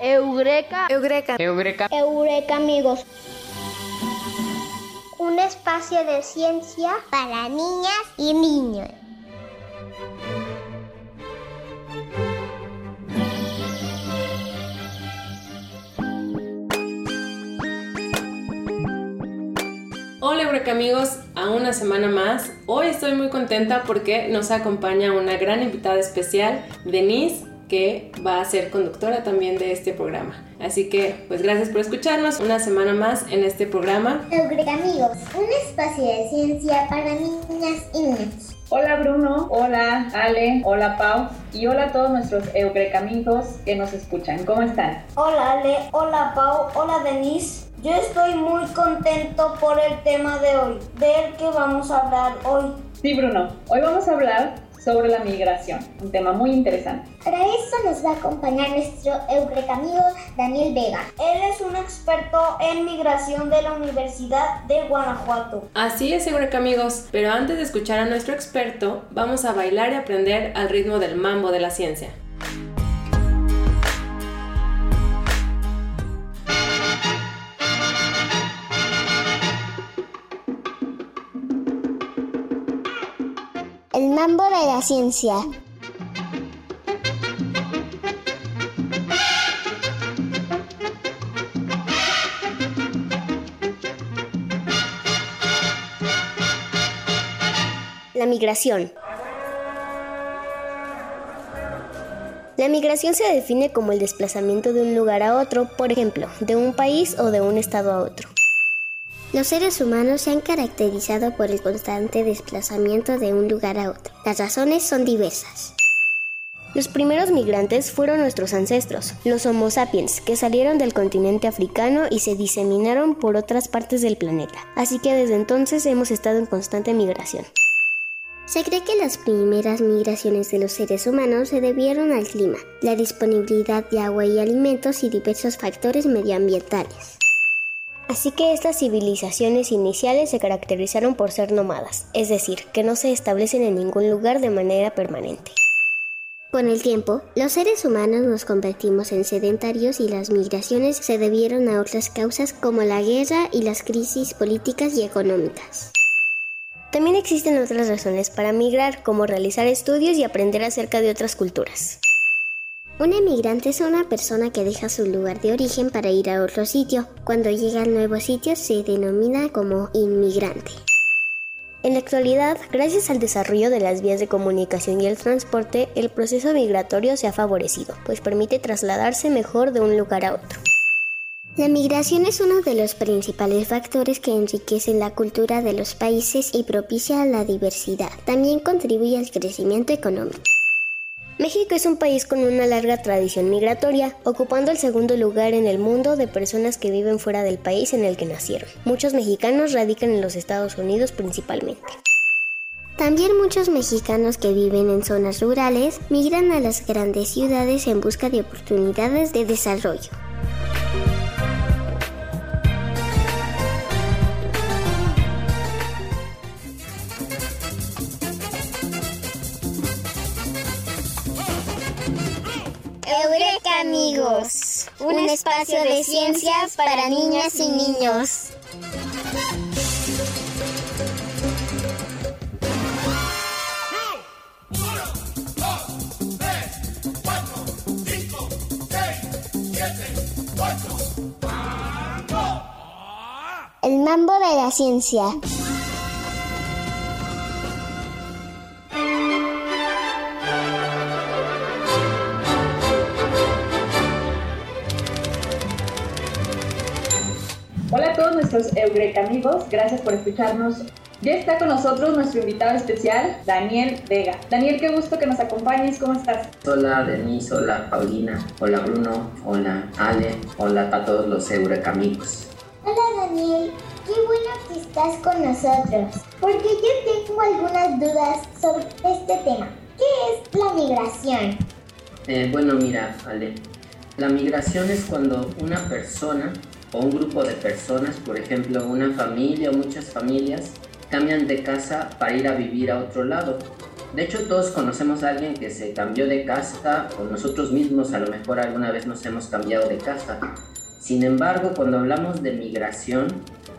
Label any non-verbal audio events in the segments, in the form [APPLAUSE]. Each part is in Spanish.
Eureka. Eureka. Eureka. Eureka, amigos. Un espacio de ciencia para niñas y niños. Hola Eureka amigos, a una semana más. Hoy estoy muy contenta porque nos acompaña una gran invitada especial, Denise, que va a ser conductora también de este programa. Así que, pues gracias por escucharnos una semana más en este programa. Eureka amigos, un espacio de ciencia para niñas y niños. Hola Bruno, hola Ale, hola Pau y hola a todos nuestros Eureka amigos que nos escuchan. ¿Cómo están? Hola Ale, hola Pau, hola Denise. Yo estoy muy contento por el tema de hoy, del que vamos a hablar hoy. Sí Bruno, hoy vamos a hablar sobre la migración, un tema muy interesante. Para eso nos va a acompañar nuestro Eureka amigo Daniel Vega. Él es un experto en migración de la Universidad de Guanajuato. Así es, Eureka amigos, pero antes de escuchar a nuestro experto, vamos a bailar y aprender al ritmo del mambo de la ciencia. Mambo de la ciencia. La migración. La migración se define como el desplazamiento de un lugar a otro, por ejemplo, de un país o de un estado a otro. Los seres humanos se han caracterizado por el constante desplazamiento de un lugar a otro. Las razones son diversas. Los primeros migrantes fueron nuestros ancestros, los Homo sapiens, que salieron del continente africano y se diseminaron por otras partes del planeta. Así que desde entonces hemos estado en constante migración. Se cree que las primeras migraciones de los seres humanos se debieron al clima, la disponibilidad de agua y alimentos y diversos factores medioambientales. Así que estas civilizaciones iniciales se caracterizaron por ser nómadas, es decir, que no se establecen en ningún lugar de manera permanente. Con el tiempo, los seres humanos nos convertimos en sedentarios y las migraciones se debieron a otras causas como la guerra y las crisis políticas y económicas. También existen otras razones para migrar, como realizar estudios y aprender acerca de otras culturas. Un emigrante es una persona que deja su lugar de origen para ir a otro sitio. Cuando llega al nuevo sitio se denomina como inmigrante. En la actualidad, gracias al desarrollo de las vías de comunicación y el transporte, el proceso migratorio se ha favorecido, pues permite trasladarse mejor de un lugar a otro. La migración es uno de los principales factores que enriquecen la cultura de los países y propicia la diversidad. También contribuye al crecimiento económico. México es un país con una larga tradición migratoria, ocupando el segundo lugar en el mundo de personas que viven fuera del país en el que nacieron. Muchos mexicanos radican en los Estados Unidos principalmente. También muchos mexicanos que viven en zonas rurales migran a las grandes ciudades en busca de oportunidades de desarrollo. Amigos, un espacio de ciencias para niñas y niños. El mambo de la ciencia. Nuestros Eureka amigos, gracias por escucharnos. Ya está con nosotros nuestro invitado especial, Daniel Vega. Daniel, qué gusto que nos acompañes, ¿cómo estás? Hola Denise, hola Paulina, hola Bruno, hola Ale, hola a todos los Eureka amigos. Hola Daniel, qué bueno que estás con nosotros, porque yo tengo algunas dudas sobre este tema. ¿Qué es la migración? Eh, bueno, mira, Ale, la migración es cuando una persona o un grupo de personas, por ejemplo una familia o muchas familias, cambian de casa para ir a vivir a otro lado. De hecho, todos conocemos a alguien que se cambió de casa o nosotros mismos a lo mejor alguna vez nos hemos cambiado de casa. Sin embargo, cuando hablamos de migración,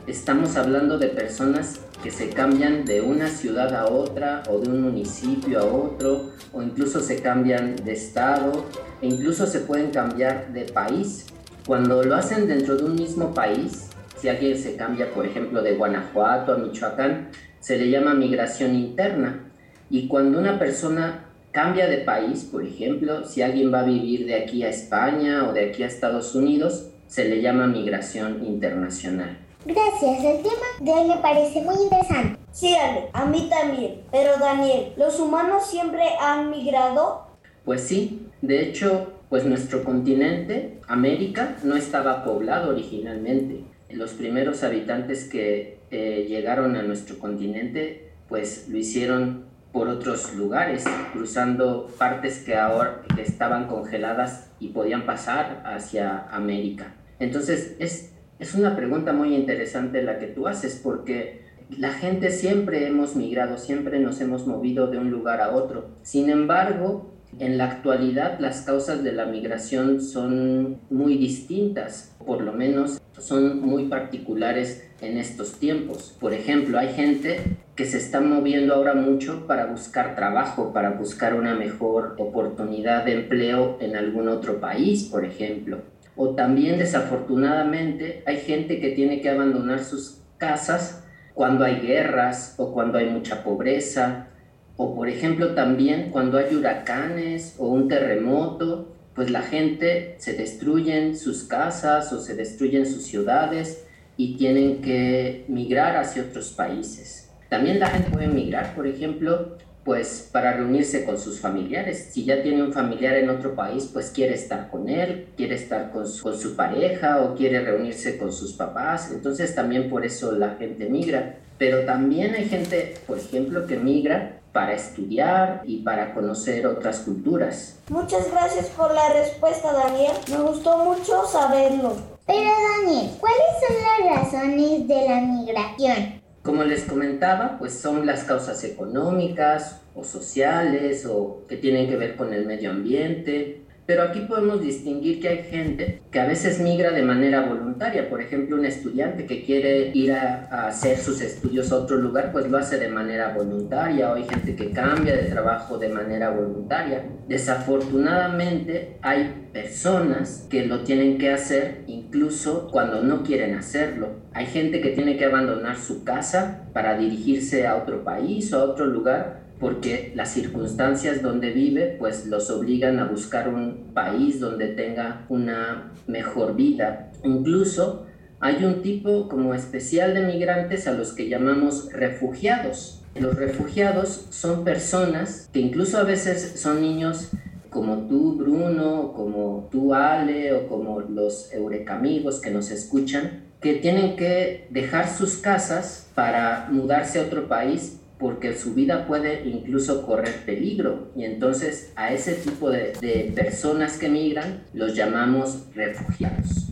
estamos hablando de personas que se cambian de una ciudad a otra o de un municipio a otro o incluso se cambian de estado e incluso se pueden cambiar de país. Cuando lo hacen dentro de un mismo país, si alguien se cambia por ejemplo de Guanajuato a Michoacán, se le llama migración interna. Y cuando una persona cambia de país, por ejemplo, si alguien va a vivir de aquí a España o de aquí a Estados Unidos, se le llama migración internacional. Gracias, el tema de hoy me parece muy interesante. Sí, Ale, a mí también. Pero Daniel, ¿los humanos siempre han migrado? Pues sí, de hecho, pues nuestro continente, América, no estaba poblado originalmente. Los primeros habitantes que eh, llegaron a nuestro continente, pues lo hicieron por otros lugares, cruzando partes que ahora estaban congeladas y podían pasar hacia América. Entonces es es una pregunta muy interesante la que tú haces porque la gente siempre hemos migrado, siempre nos hemos movido de un lugar a otro. Sin embargo, en la actualidad las causas de la migración son muy distintas, por lo menos son muy particulares en estos tiempos. Por ejemplo, hay gente que se está moviendo ahora mucho para buscar trabajo, para buscar una mejor oportunidad de empleo en algún otro país, por ejemplo. O también desafortunadamente hay gente que tiene que abandonar sus casas cuando hay guerras o cuando hay mucha pobreza. O por ejemplo también cuando hay huracanes o un terremoto, pues la gente se destruyen sus casas o se destruyen sus ciudades y tienen que migrar hacia otros países. También la gente puede migrar, por ejemplo, pues para reunirse con sus familiares. Si ya tiene un familiar en otro país, pues quiere estar con él, quiere estar con su, pareja o quiere reunirse con sus papás. Entonces también por eso la gente migra. Pero también hay gente, por ejemplo, que migra para estudiar y para conocer otras culturas. Muchas gracias por la respuesta, Daniel. Me gustó mucho saberlo. Pero Daniel, ¿cuáles son las razones de la migración? Como les comentaba, pues son las causas económicas o sociales o que tienen que ver con el medio ambiente, pero aquí podemos distinguir que hay gente que a veces migra de manera voluntaria. Por ejemplo, un estudiante que quiere ir a, hacer sus estudios a otro lugar, pues lo hace de manera voluntaria. O hay gente que cambia de trabajo de manera voluntaria. Desafortunadamente, hay personas que lo tienen que hacer incluso cuando no quieren hacerlo. Hay gente que tiene que abandonar su casa para dirigirse a otro país o a otro lugar porque las circunstancias donde vive pues los obligan a buscar un país donde tenga una mejor vida. Incluso hay un tipo como especial de migrantes a los que llamamos refugiados. Los refugiados son personas que incluso a veces son niños como tú, Bruno, como tú, Ale, o como los eurecamigos que nos escuchan, que tienen que dejar sus casas para mudarse a otro país porque su vida puede incluso correr peligro. Y entonces a ese tipo de, de personas que migran los llamamos refugiados.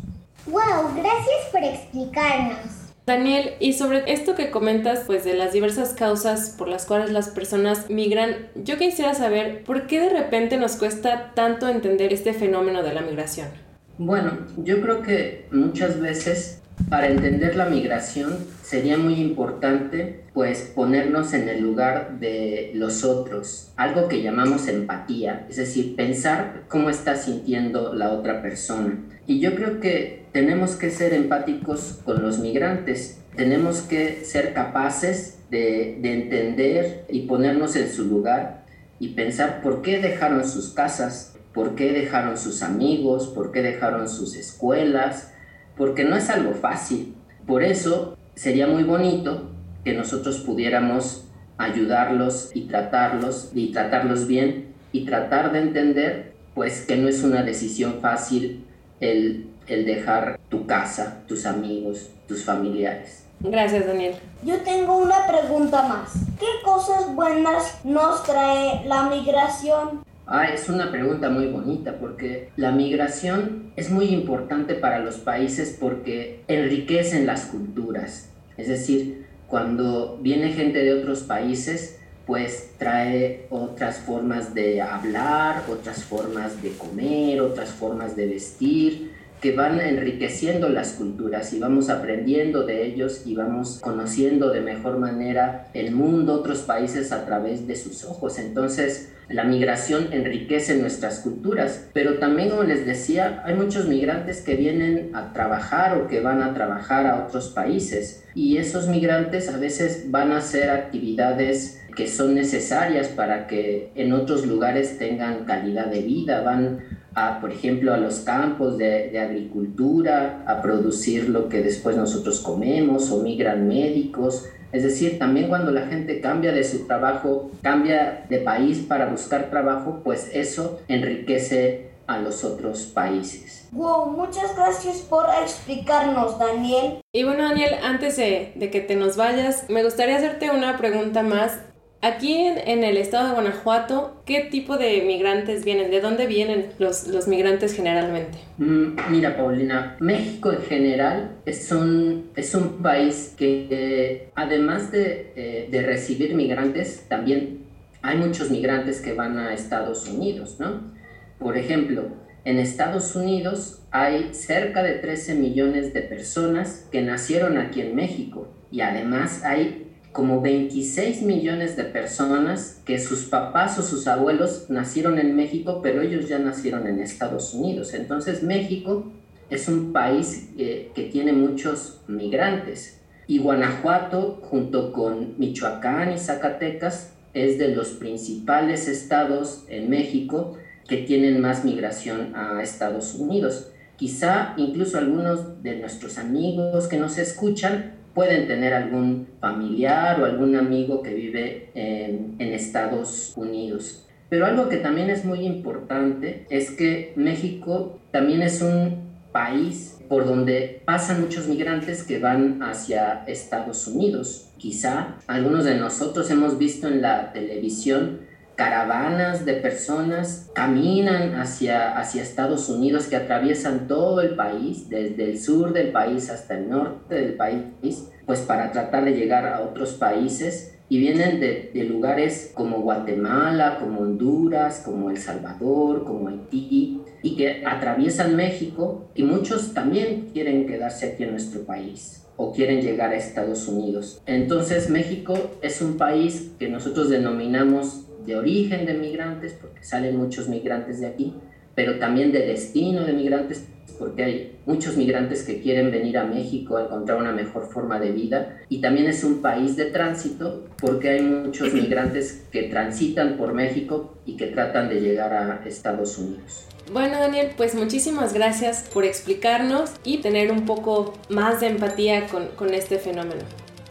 ¡Wow! Gracias por explicarnos. Daniel, y sobre esto que comentas, pues de las diversas causas por las cuales las personas migran, yo quisiera saber por qué de repente nos cuesta tanto entender este fenómeno de la migración. Bueno, yo creo que muchas veces para entender la migración sería muy importante pues ponernos en el lugar de los otros, algo que llamamos empatía, es decir, pensar cómo está sintiendo la otra persona. Y yo creo que tenemos que ser empáticos con los migrantes, tenemos que ser capaces de, de entender y ponernos en su lugar y pensar por qué dejaron sus casas, por qué dejaron sus amigos, por qué dejaron sus escuelas, porque no es algo fácil. Por eso sería muy bonito que nosotros pudiéramos ayudarlos y tratarlos y tratarlos bien y tratar de entender pues que no es una decisión fácil el, el dejar tu casa, tus amigos, tus familiares. Gracias, Daniel. Yo tengo una pregunta más. ¿Qué cosas buenas nos trae la migración? Ah, es una pregunta muy bonita porque la migración es muy importante para los países porque enriquecen las culturas. Es decir, cuando viene gente de otros países, pues trae otras formas de hablar, otras formas de comer, otras formas de vestir, que van enriqueciendo las culturas y vamos aprendiendo de ellos y vamos conociendo de mejor manera el mundo, otros países a través de sus ojos. Entonces, la migración enriquece nuestras culturas, pero también, como les decía, hay muchos migrantes que vienen a trabajar o que van a trabajar a otros países y esos migrantes a veces van a hacer actividades que son necesarias para que en otros lugares tengan calidad de vida, van por ejemplo, a los campos de, agricultura, a producir lo que después nosotros comemos, o migran médicos. Es decir, también cuando la gente cambia de su trabajo, cambia de país para buscar trabajo, pues eso enriquece a los otros países. Wow, muchas gracias por explicarnos, Daniel. Y bueno, Daniel, antes de, de que te nos vayas, me gustaría hacerte una pregunta más Aquí en, el estado de Guanajuato, ¿qué tipo de migrantes vienen? ¿De dónde vienen los, los migrantes generalmente? Mm, mira, Paulina, México en general es un, es un país que eh, además de, eh, de recibir migrantes, también hay muchos migrantes que van a Estados Unidos, ¿no? Por ejemplo, en Estados Unidos hay cerca de 13 millones de personas que nacieron aquí en México y además hay como 26 millones de personas que sus papás o sus abuelos nacieron en México, pero ellos ya nacieron en Estados Unidos. Entonces México es un país que tiene muchos migrantes. Y Guanajuato, junto con Michoacán y Zacatecas, es de los principales estados en México que tienen más migración a Estados Unidos. Quizá incluso algunos de nuestros amigos que nos escuchan pueden tener algún familiar o algún amigo que vive en, Estados Unidos. Pero algo que también es muy importante es que México también es un país por donde pasan muchos migrantes que van hacia Estados Unidos. Quizá algunos de nosotros hemos visto en la televisión caravanas de personas caminan hacia, hacia Estados Unidos que atraviesan todo el país, desde el sur del país hasta el norte del país, pues para tratar de llegar a otros países y vienen de, de lugares como Guatemala, como Honduras, como El Salvador, como Haití, y que atraviesan México y muchos también quieren quedarse aquí en nuestro país o quieren llegar a Estados Unidos. Entonces México es un país que nosotros denominamos de origen de migrantes, porque salen muchos migrantes de aquí, pero también de destino de migrantes, porque hay muchos migrantes que quieren venir a México a encontrar una mejor forma de vida. Y también es un país de tránsito, porque hay muchos migrantes que transitan por México y que tratan de llegar a Estados Unidos. Bueno, Daniel, pues muchísimas gracias por explicarnos y tener un poco más de empatía con, con este fenómeno.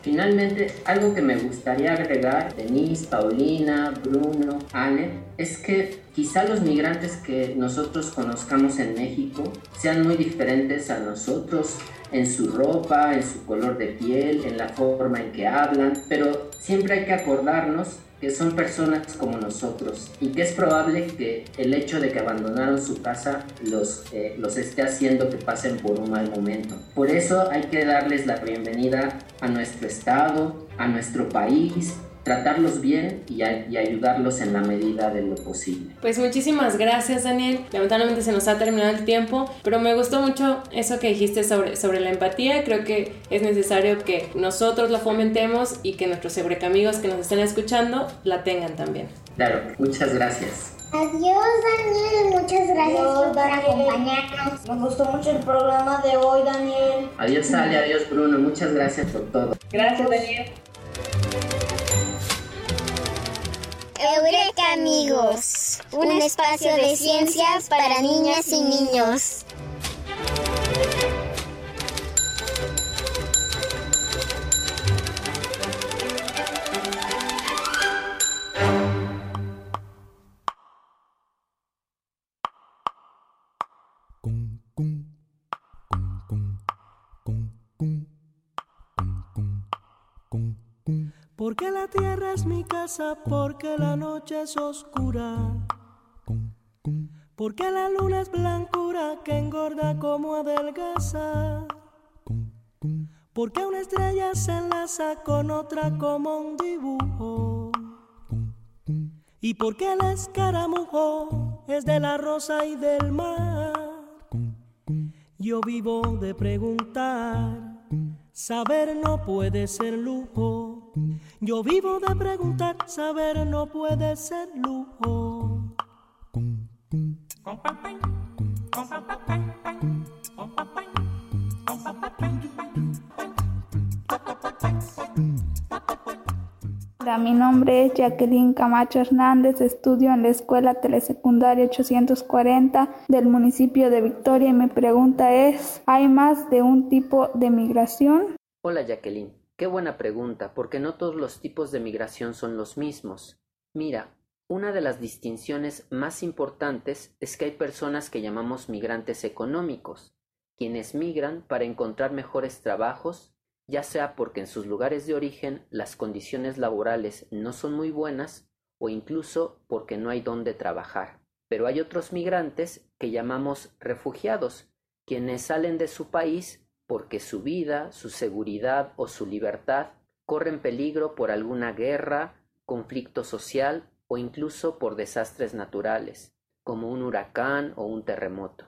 Finalmente, algo que me gustaría agregar, Denise, Paulina, Bruno, Ale, es que quizá los migrantes que nosotros conozcamos en México sean muy diferentes a nosotros en su ropa, en su color de piel, en la forma en que hablan, pero siempre hay que acordarnos que son personas como nosotros y que es probable que el hecho de que abandonaron su casa los, eh, los esté haciendo que pasen por un mal momento. Por eso hay que darles la bienvenida a nuestro estado, a nuestro país tratarlos bien y, ayudarlos en la medida de lo posible. Pues muchísimas gracias Daniel. Lamentablemente se nos ha terminado el tiempo, pero me gustó mucho eso que dijiste sobre, sobre la empatía. Creo que es necesario que nosotros la fomentemos y que nuestros amigos que nos estén escuchando la tengan también. Claro, muchas gracias. Adiós Daniel, muchas gracias por acompañarnos. Me gustó mucho el programa de hoy Daniel. Adiós Ale, adiós Bruno, muchas gracias por todo. Gracias Daniel. Eureka amigos, un espacio de ciencias para niñas y niños. Es mi casa, porque la noche es oscura. Porque la luna es blancura que engorda como adelgaza. Porque una estrella se enlaza con otra como un dibujo. ¿Y por qué el escaramujo es de la rosa y del mar? Yo vivo de preguntar, saber no puede ser lujo. Yo vivo de preguntar, saber no puede ser lujo. Hola, mi nombre es Jacqueline Camacho Hernández, estudio en la Escuela Telesecundaria 840 del municipio de Victoria y mi pregunta es, ¿hay más de un tipo de migración? Hola Jacqueline, qué buena pregunta, porque no todos los tipos de migración son los mismos. Mira, una de las distinciones más importantes es que hay personas que llamamos migrantes económicos, quienes migran para encontrar mejores trabajos ya sea porque en sus lugares de origen las condiciones laborales no son muy buenas o incluso porque no hay dónde trabajar. Pero hay otros migrantes que llamamos refugiados, quienes salen de su país porque su vida, su seguridad o su libertad corren peligro por alguna guerra, conflicto social o incluso por desastres naturales, como un huracán o un terremoto.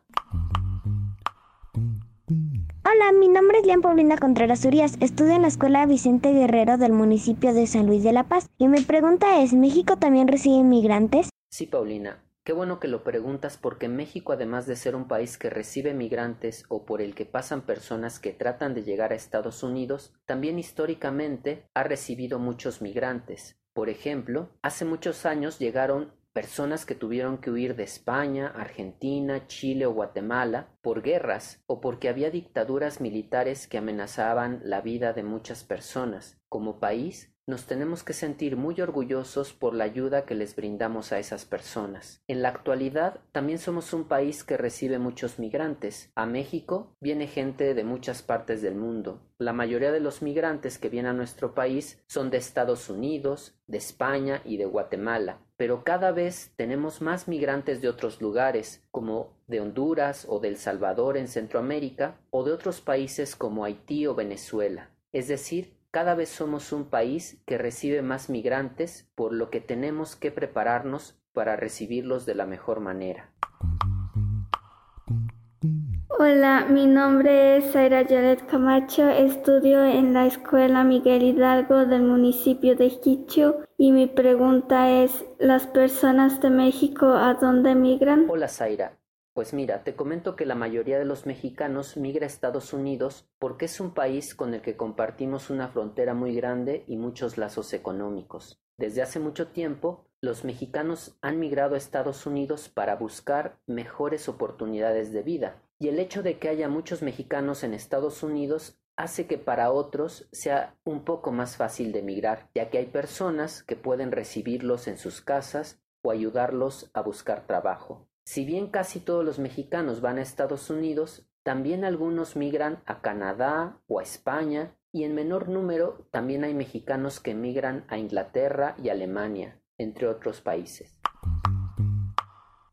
Hola, mi nombre es León Paulina Contreras Urias. Estudio en la Escuela Vicente Guerrero del municipio de San Luis de la Paz. Y mi pregunta es, ¿México también recibe inmigrantes? Sí, Paulina. Qué bueno que lo preguntas porque México, además de ser un país que recibe migrantes o por el que pasan personas que tratan de llegar a Estados Unidos, también históricamente ha recibido muchos migrantes. Por ejemplo, hace muchos años llegaron personas que tuvieron que huir de España, Argentina, Chile o Guatemala por guerras o porque había dictaduras militares que amenazaban la vida de muchas personas. Como país, nos tenemos que sentir muy orgullosos por la ayuda que les brindamos a esas personas. En la actualidad, también somos un país que recibe muchos migrantes. A México viene gente de muchas partes del mundo. La mayoría de los migrantes que vienen a nuestro país son de Estados Unidos, de España y de Guatemala. Pero cada vez tenemos más migrantes de otros lugares, como de Honduras o de El Salvador en Centroamérica, o de otros países como Haití o Venezuela. Es decir, cada vez somos un país que recibe más migrantes, por lo que tenemos que prepararnos para recibirlos de la mejor manera. Hola, mi nombre es Zaira Yalet Camacho, estudio en la Escuela Miguel Hidalgo del municipio de Quicho y mi pregunta es, ¿las personas de México a dónde migran? Hola Zaira, pues mira, te comento que la mayoría de los mexicanos migra a Estados Unidos porque es un país con el que compartimos una frontera muy grande y muchos lazos económicos. Desde hace mucho tiempo, los mexicanos han migrado a Estados Unidos para buscar mejores oportunidades de vida. Y el hecho de que haya muchos mexicanos en Estados Unidos hace que para otros sea un poco más fácil de migrar, ya que hay personas que pueden recibirlos en sus casas o ayudarlos a buscar trabajo. Si bien casi todos los mexicanos van a Estados Unidos, también algunos migran a Canadá o a España y en menor número también hay mexicanos que migran a Inglaterra y Alemania, entre otros países.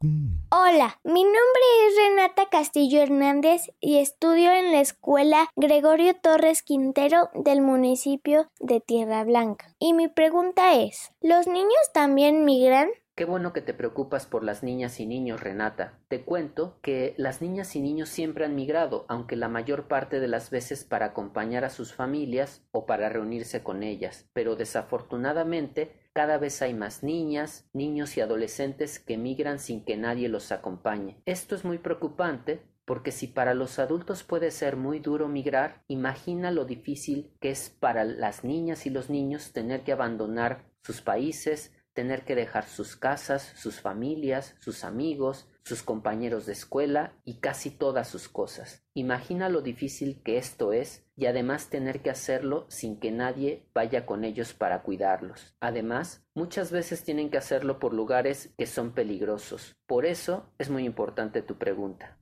Hola, mi nombre es Renata Castillo Hernández y estudio en la escuela Gregorio Torres Quintero del municipio de Tierra Blanca. Y mi pregunta es, ¿los niños también migran? Qué bueno que te preocupas por las niñas y niños, Renata. Te cuento que las niñas y niños siempre han migrado, aunque la mayor parte de las veces para acompañar a sus familias o para reunirse con ellas. Pero desafortunadamente cada vez hay más niñas, niños y adolescentes que migran sin que nadie los acompañe. Esto es muy preocupante porque si para los adultos puede ser muy duro migrar, imagina lo difícil que es para las niñas y los niños tener que abandonar sus países, tener que dejar sus casas, sus familias, sus amigos, sus compañeros de escuela y casi todas sus cosas. Imagina lo difícil que esto es y además tener que hacerlo sin que nadie vaya con ellos para cuidarlos. Además, muchas veces tienen que hacerlo por lugares que son peligrosos. Por eso es muy importante tu pregunta.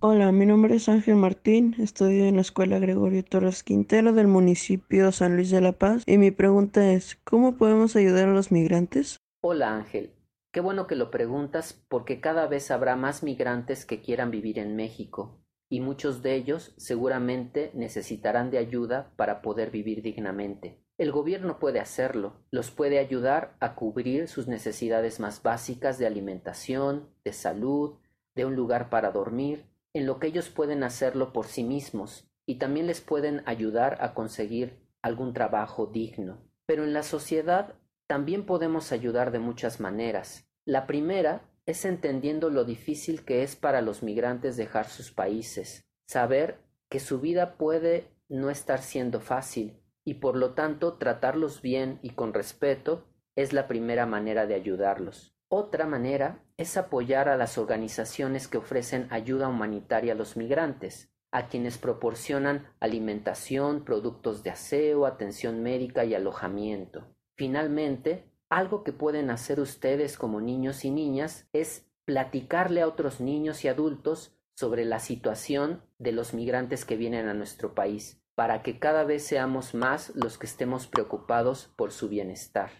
Hola, mi nombre es Ángel Martín, estudio en la Escuela Gregorio Torres Quintero del municipio San Luis de la Paz y mi pregunta es, ¿cómo podemos ayudar a los migrantes? Hola Ángel, qué bueno que lo preguntas porque cada vez habrá más migrantes que quieran vivir en México y muchos de ellos seguramente necesitarán de ayuda para poder vivir dignamente. El gobierno puede hacerlo, los puede ayudar a cubrir sus necesidades más básicas de alimentación, de salud, de un lugar para dormir, en lo que ellos pueden hacerlo por sí mismos, y también les pueden ayudar a conseguir algún trabajo digno. Pero en la sociedad también podemos ayudar de muchas maneras. La primera es entendiendo lo difícil que es para los migrantes dejar sus países, saber que su vida puede no estar siendo fácil y por lo tanto tratarlos bien y con respeto es la primera manera de ayudarlos. Otra manera es apoyar a las organizaciones que ofrecen ayuda humanitaria a los migrantes, a quienes proporcionan alimentación, productos de aseo, atención médica y alojamiento. Finalmente, algo que pueden hacer ustedes como niños y niñas es platicarle a otros niños y adultos sobre la situación de los migrantes que vienen a nuestro país, para que cada vez seamos más los que estemos preocupados por su bienestar.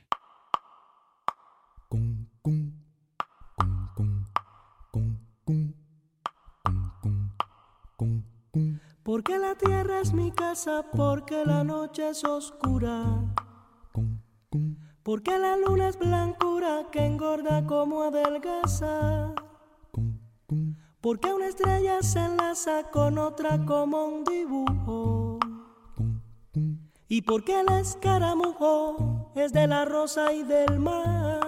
Porque la tierra es mi casa, porque la noche es oscura. Porque la luna es blancura que engorda como adelgaza. Porque una estrella se enlaza con otra como un dibujo. Y porque el escaramujo es de la rosa y del mar.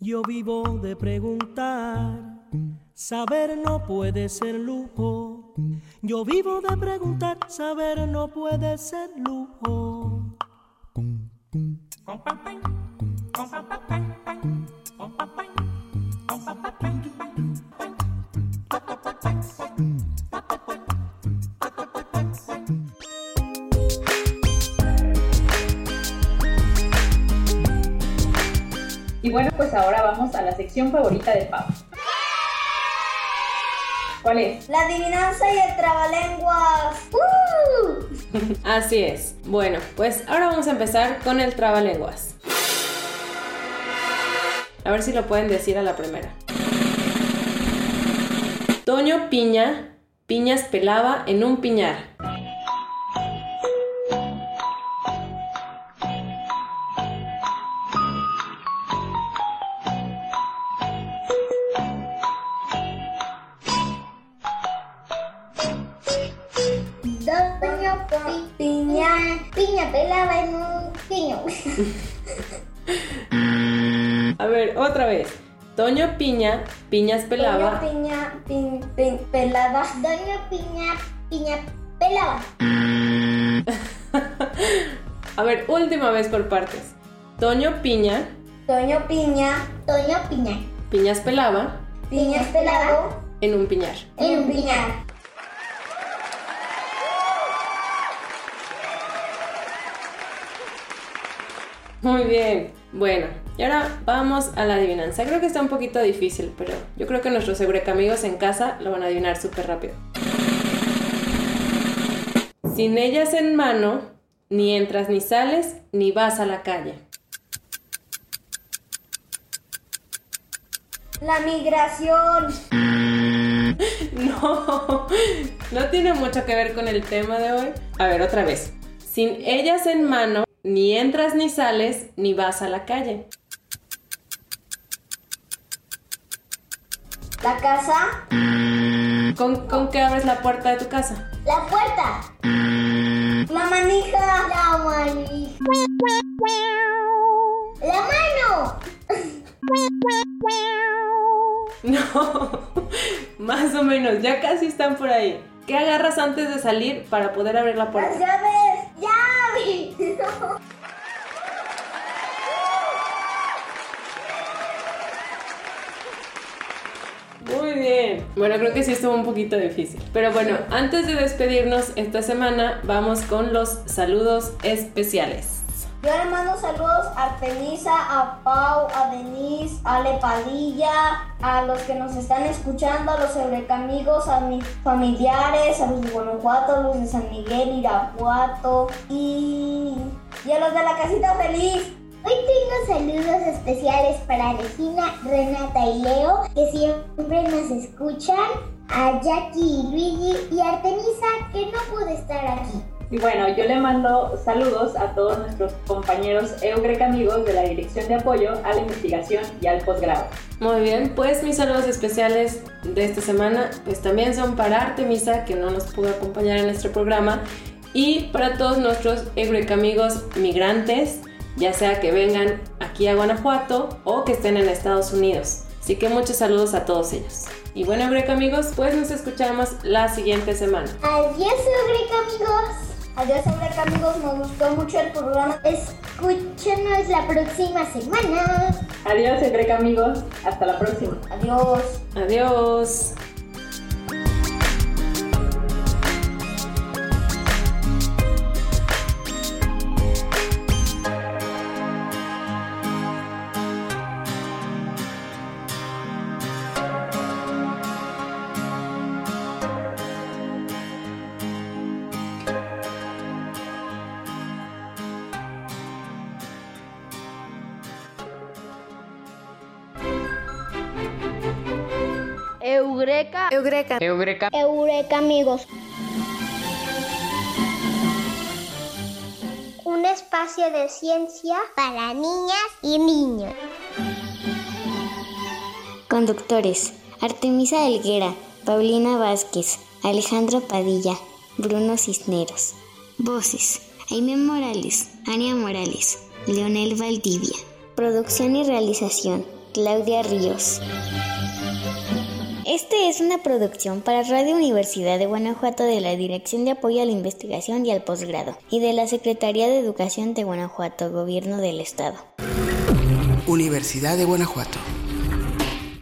Yo vivo de preguntar, saber no puede ser lujo. Yo vivo de preguntar, saber no puede ser lujo. Y bueno, pues ahora vamos a la sección favorita de Pau. ¿Cuál es? La adivinanza y el trabalenguas. ¡Uh! Así es. Bueno, pues ahora vamos a empezar con el trabalenguas. A ver si lo pueden decir a la primera. Toño Piña, piñas pelaba en un piñar. A ver, otra vez. Toño Piña, piñas pelaba. Doña Piña pin- pin- pelada. Doña Piña, piña pelaba. [LAUGHS] A ver, última vez por partes. Toño Piña, Doña Piña Doña Piña, piñas pelaba piñas pelado en un piñar. en un piñar. Muy bien. Bueno, y ahora vamos a la adivinanza. Creo que está un poquito difícil, pero yo creo que nuestros amigos en casa lo van a adivinar súper rápido. Sin ellas en mano, ni entras ni sales, ni vas a la calle. La migración. [LAUGHS] No, no tiene mucho que ver con el tema de hoy. A ver, otra vez. Sin ellas en mano, ni entras ni sales, ni vas a la calle. La casa. ¿Con, con qué abres la puerta de tu casa? la puerta, La manija. la manija, la mano, [LAUGHS] No, más o menos, ya casi están por ahí. ¿Qué agarras antes de salir para poder abrir la Las puerta? llaves. Muy bien. Bueno, creo que sí estuvo un poquito difícil. Pero bueno, antes de despedirnos esta semana, vamos con los saludos especiales. Yo le mando saludos a Artemisa, a Pau, a Denise, a Ale Padilla, a los que nos están escuchando, a los Eureka-amigos, a mis familiares, a los de Guanajuato, a los de San Miguel, Irapuato y, y a los de la casita feliz. Hoy tengo saludos especiales para Regina, Renata y Leo, que siempre nos escuchan, a Jackie y Luigi y Artemisa, que no pudo estar aquí. Y bueno, yo le mando saludos a todos nuestros compañeros Eureka amigos de la Dirección de Apoyo a la Investigación y al Posgrado. Muy bien, pues mis saludos especiales de esta semana pues también son para Artemisa, que no nos pudo acompañar en nuestro programa, y para todos nuestros Eureka amigos migrantes, ya sea que vengan aquí a Guanajuato o que estén en Estados Unidos. Así que muchos saludos a todos ellos. Y bueno, Eureka amigos, pues nos escuchamos la siguiente semana. Adiós, Eureka amigos. Adiós, Eureka amigos, me gustó mucho el programa. Escúchenos la próxima semana. Adiós, Eureka amigos. Hasta la próxima. Adiós. Adiós. Eureka. Eureka. Eureka. Eureka, amigos. Un espacio de ciencia para niñas y niños. Conductores: Artemisa Elguera, Paulina Vázquez, Alejandro Padilla, Bruno Cisneros. Voces: Aime Morales, Ania Morales, Leonel Valdivia. Producción y realización: Claudia Ríos. Este es una producción para Radio Universidad de Guanajuato de la Dirección de Apoyo a la Investigación y al Posgrado y de la Secretaría de Educación de Guanajuato, Gobierno del Estado. Universidad de Guanajuato.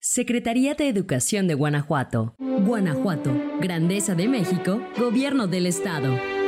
Secretaría de Educación de Guanajuato. Guanajuato, Grandeza de México, Gobierno del Estado.